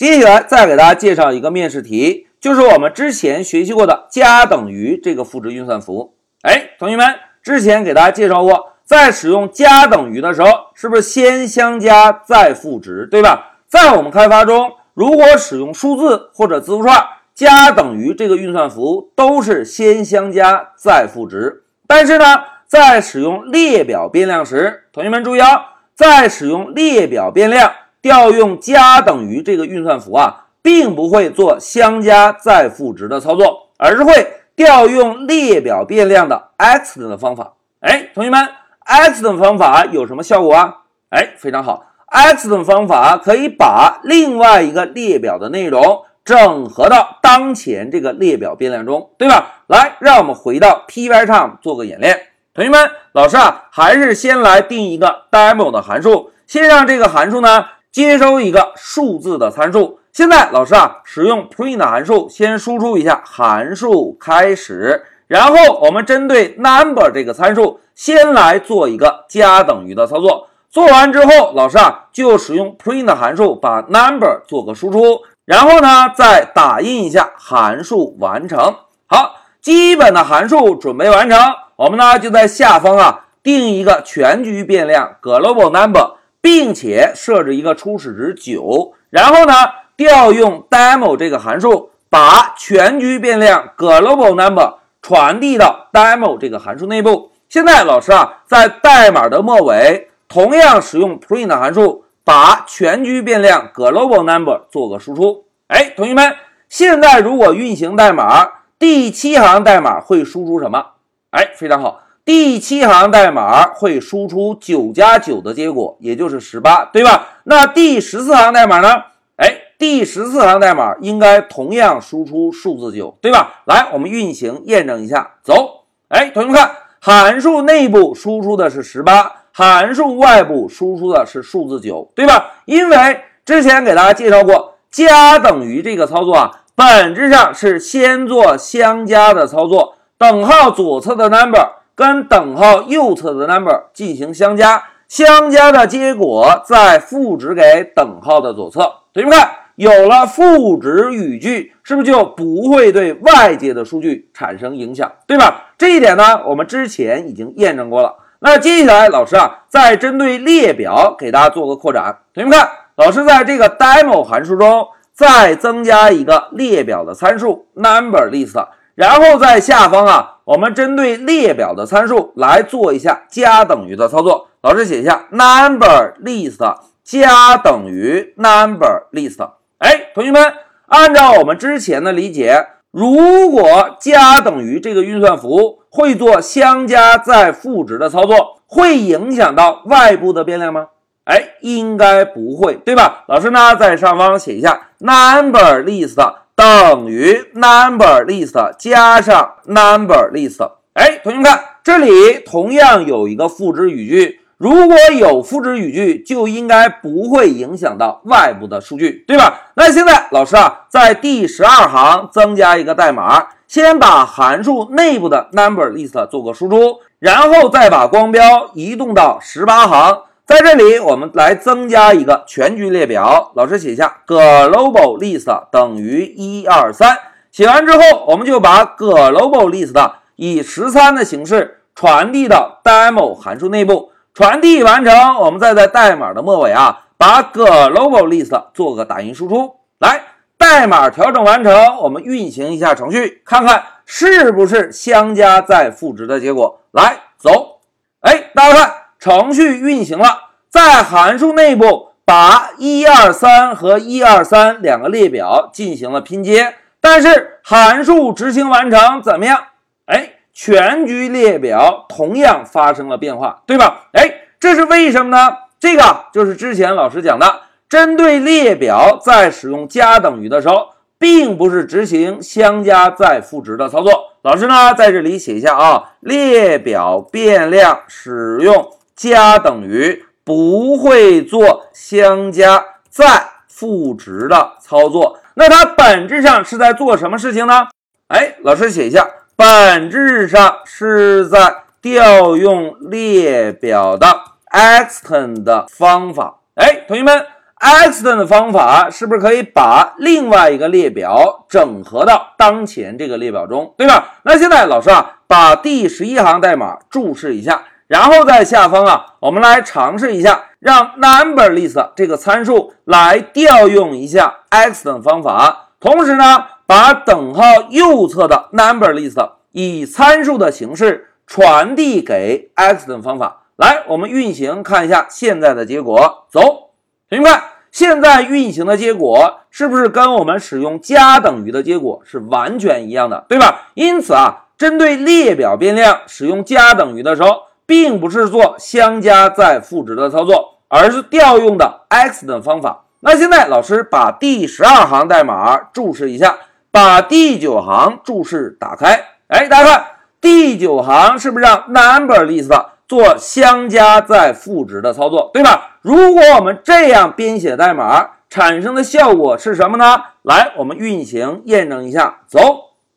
接下来再给大家介绍一个面试题，就是我们之前学习过的加等于这个赋值运算符。哎，同学们，之前给大家介绍过，在使用加等于的时候，是不是先相加再赋值，对吧？在我们开发中，如果使用数字或者字符串，加等于这个运算符都是先相加再赋值。但是呢，在使用列表变量时，同学们注意啊，在使用列表变量。调用加等于这个运算符啊，并不会做相加再赋值的操作，而是会调用列表变量的 accident 的方法。哎，同学们，accident 方法有什么效果啊？哎，非常好，accident 方法可以把另外一个列表的内容整合到当前这个列表变量中，对吧？来，让我们回到 Py 上做个演练。同学们，老师啊，还是先来定一个 demo 的函数，先让这个函数呢。接收一个数字的参数。现在老师啊，使用 print 函数先输出一下函数开始，然后我们针对 number 这个参数先来做一个加等于的操作。做完之后，老师啊就使用 print 函数把 number 做个输出，然后呢再打印一下函数完成。好，基本的函数准备完成，我们呢就在下方啊定一个全局变量 global number。并且设置一个初始值九，然后呢，调用 demo 这个函数，把全局变量 global number 传递到 demo 这个函数内部。现在老师啊，在代码的末尾，同样使用 print 函数，把全局变量 global number 做个输出。哎，同学们，现在如果运行代码，第七行代码会输出什么？哎，非常好。第七行代码会输出九加九的结果，也就是十八，对吧？那第十四行代码呢？哎，第十四行代码应该同样输出数字九，对吧？来，我们运行验证一下，走。哎，同学们看，函数内部输出的是十八，函数外部输出的是数字九，对吧？因为之前给大家介绍过，加等于这个操作啊，本质上是先做相加的操作，等号左侧的 number。跟等号右侧的 number 进行相加，相加的结果再赋值给等号的左侧。同学们看，有了赋值语句，是不是就不会对外界的数据产生影响，对吧？这一点呢，我们之前已经验证过了。那接下来，老师啊，再针对列表给大家做个扩展。同学们看，老师在这个 demo 函数中再增加一个列表的参数 number list。然后在下方啊，我们针对列表的参数来做一下加等于的操作。老师写一下 number list 加等于 number list。哎，同学们，按照我们之前的理解，如果加等于这个运算符会做相加再赋值的操作，会影响到外部的变量吗？哎，应该不会，对吧？老师呢，在上方写一下 number list。等于 number list 加上 number list。哎，同学们看，这里同样有一个赋值语句。如果有赋值语句，就应该不会影响到外部的数据，对吧？那现在老师啊，在第十二行增加一个代码，先把函数内部的 number list 做个输出，然后再把光标移动到十八行。在这里，我们来增加一个全局列表。老师写下 global list 等于一二三。写完之后，我们就把 global list 以十三的形式传递到 demo 函数内部。传递完成，我们再在代码的末尾啊，把 global list 做个打印输出。来，代码调整完成，我们运行一下程序，看看是不是相加再赋值的结果。来，走。哎，大家看。程序运行了，在函数内部把一二三和一二三两个列表进行了拼接，但是函数执行完成怎么样？哎，全局列表同样发生了变化，对吧？哎，这是为什么呢？这个就是之前老师讲的，针对列表在使用加等于的时候，并不是执行相加再赋值的操作。老师呢，在这里写一下啊，列表变量使用。加等于不会做相加再赋值的操作，那它本质上是在做什么事情呢？哎，老师写一下，本质上是在调用列表的 extend 的方法。哎，同学们，extend 的方法是不是可以把另外一个列表整合到当前这个列表中，对吧？那现在老师啊，把第十一行代码注释一下，然后在下方啊，我们来尝试一下，让 numberList 这个参数来调用一下 extend 方法，同时呢，把等号右侧的 numberList 以参数的形式传递给 extend 方法。来，我们运行看一下现在的结果。走，同学们，现在运行的结果是不是跟我们使用加等于的结果是完全一样的，对吧？因此啊，针对列表变量使用加等于的时候，并不是做相加再赋值的操作，而是调用的 x 的方法。那现在老师把第十二行代码注释一下，把第九行注释打开。哎，大家看第九行是不是让 numberList？做相加再赋值的操作，对吧？如果我们这样编写代码，产生的效果是什么呢？来，我们运行验证一下。走，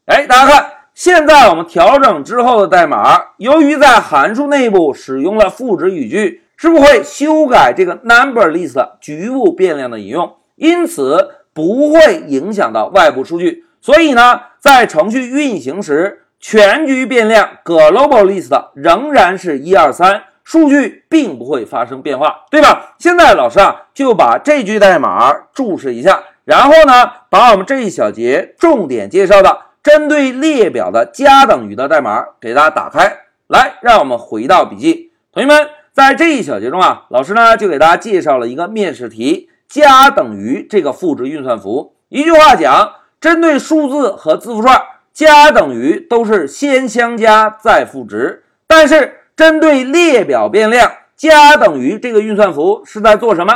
哎，大家看，现在我们调整之后的代码，由于在函数内部使用了赋值语句，是不会修改这个 numberList 局部变量的引用？因此不会影响到外部数据。所以呢，在程序运行时。全局变量 global list 仍然是一二三，数据并不会发生变化，对吧？现在老师啊就把这句代码注释一下，然后呢把我们这一小节重点介绍的针对列表的加等于的代码给大家打开来，让我们回到笔记。同学们，在这一小节中啊，老师呢就给大家介绍了一个面试题，加等于这个赋值运算符。一句话讲，针对数字和字符串。加等于都是先相加再赋值，但是针对列表变量，加等于这个运算符是在做什么？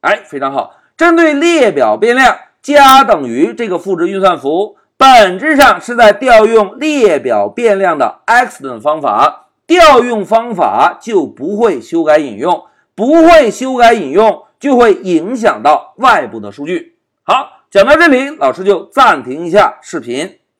哎，非常好，针对列表变量，加等于这个赋值运算符，本质上是在调用列表变量的 x 等方法，调用方法就不会修改引用，不会修改引用就会影响到外部的数据。好，讲到这里，老师就暂停一下视频。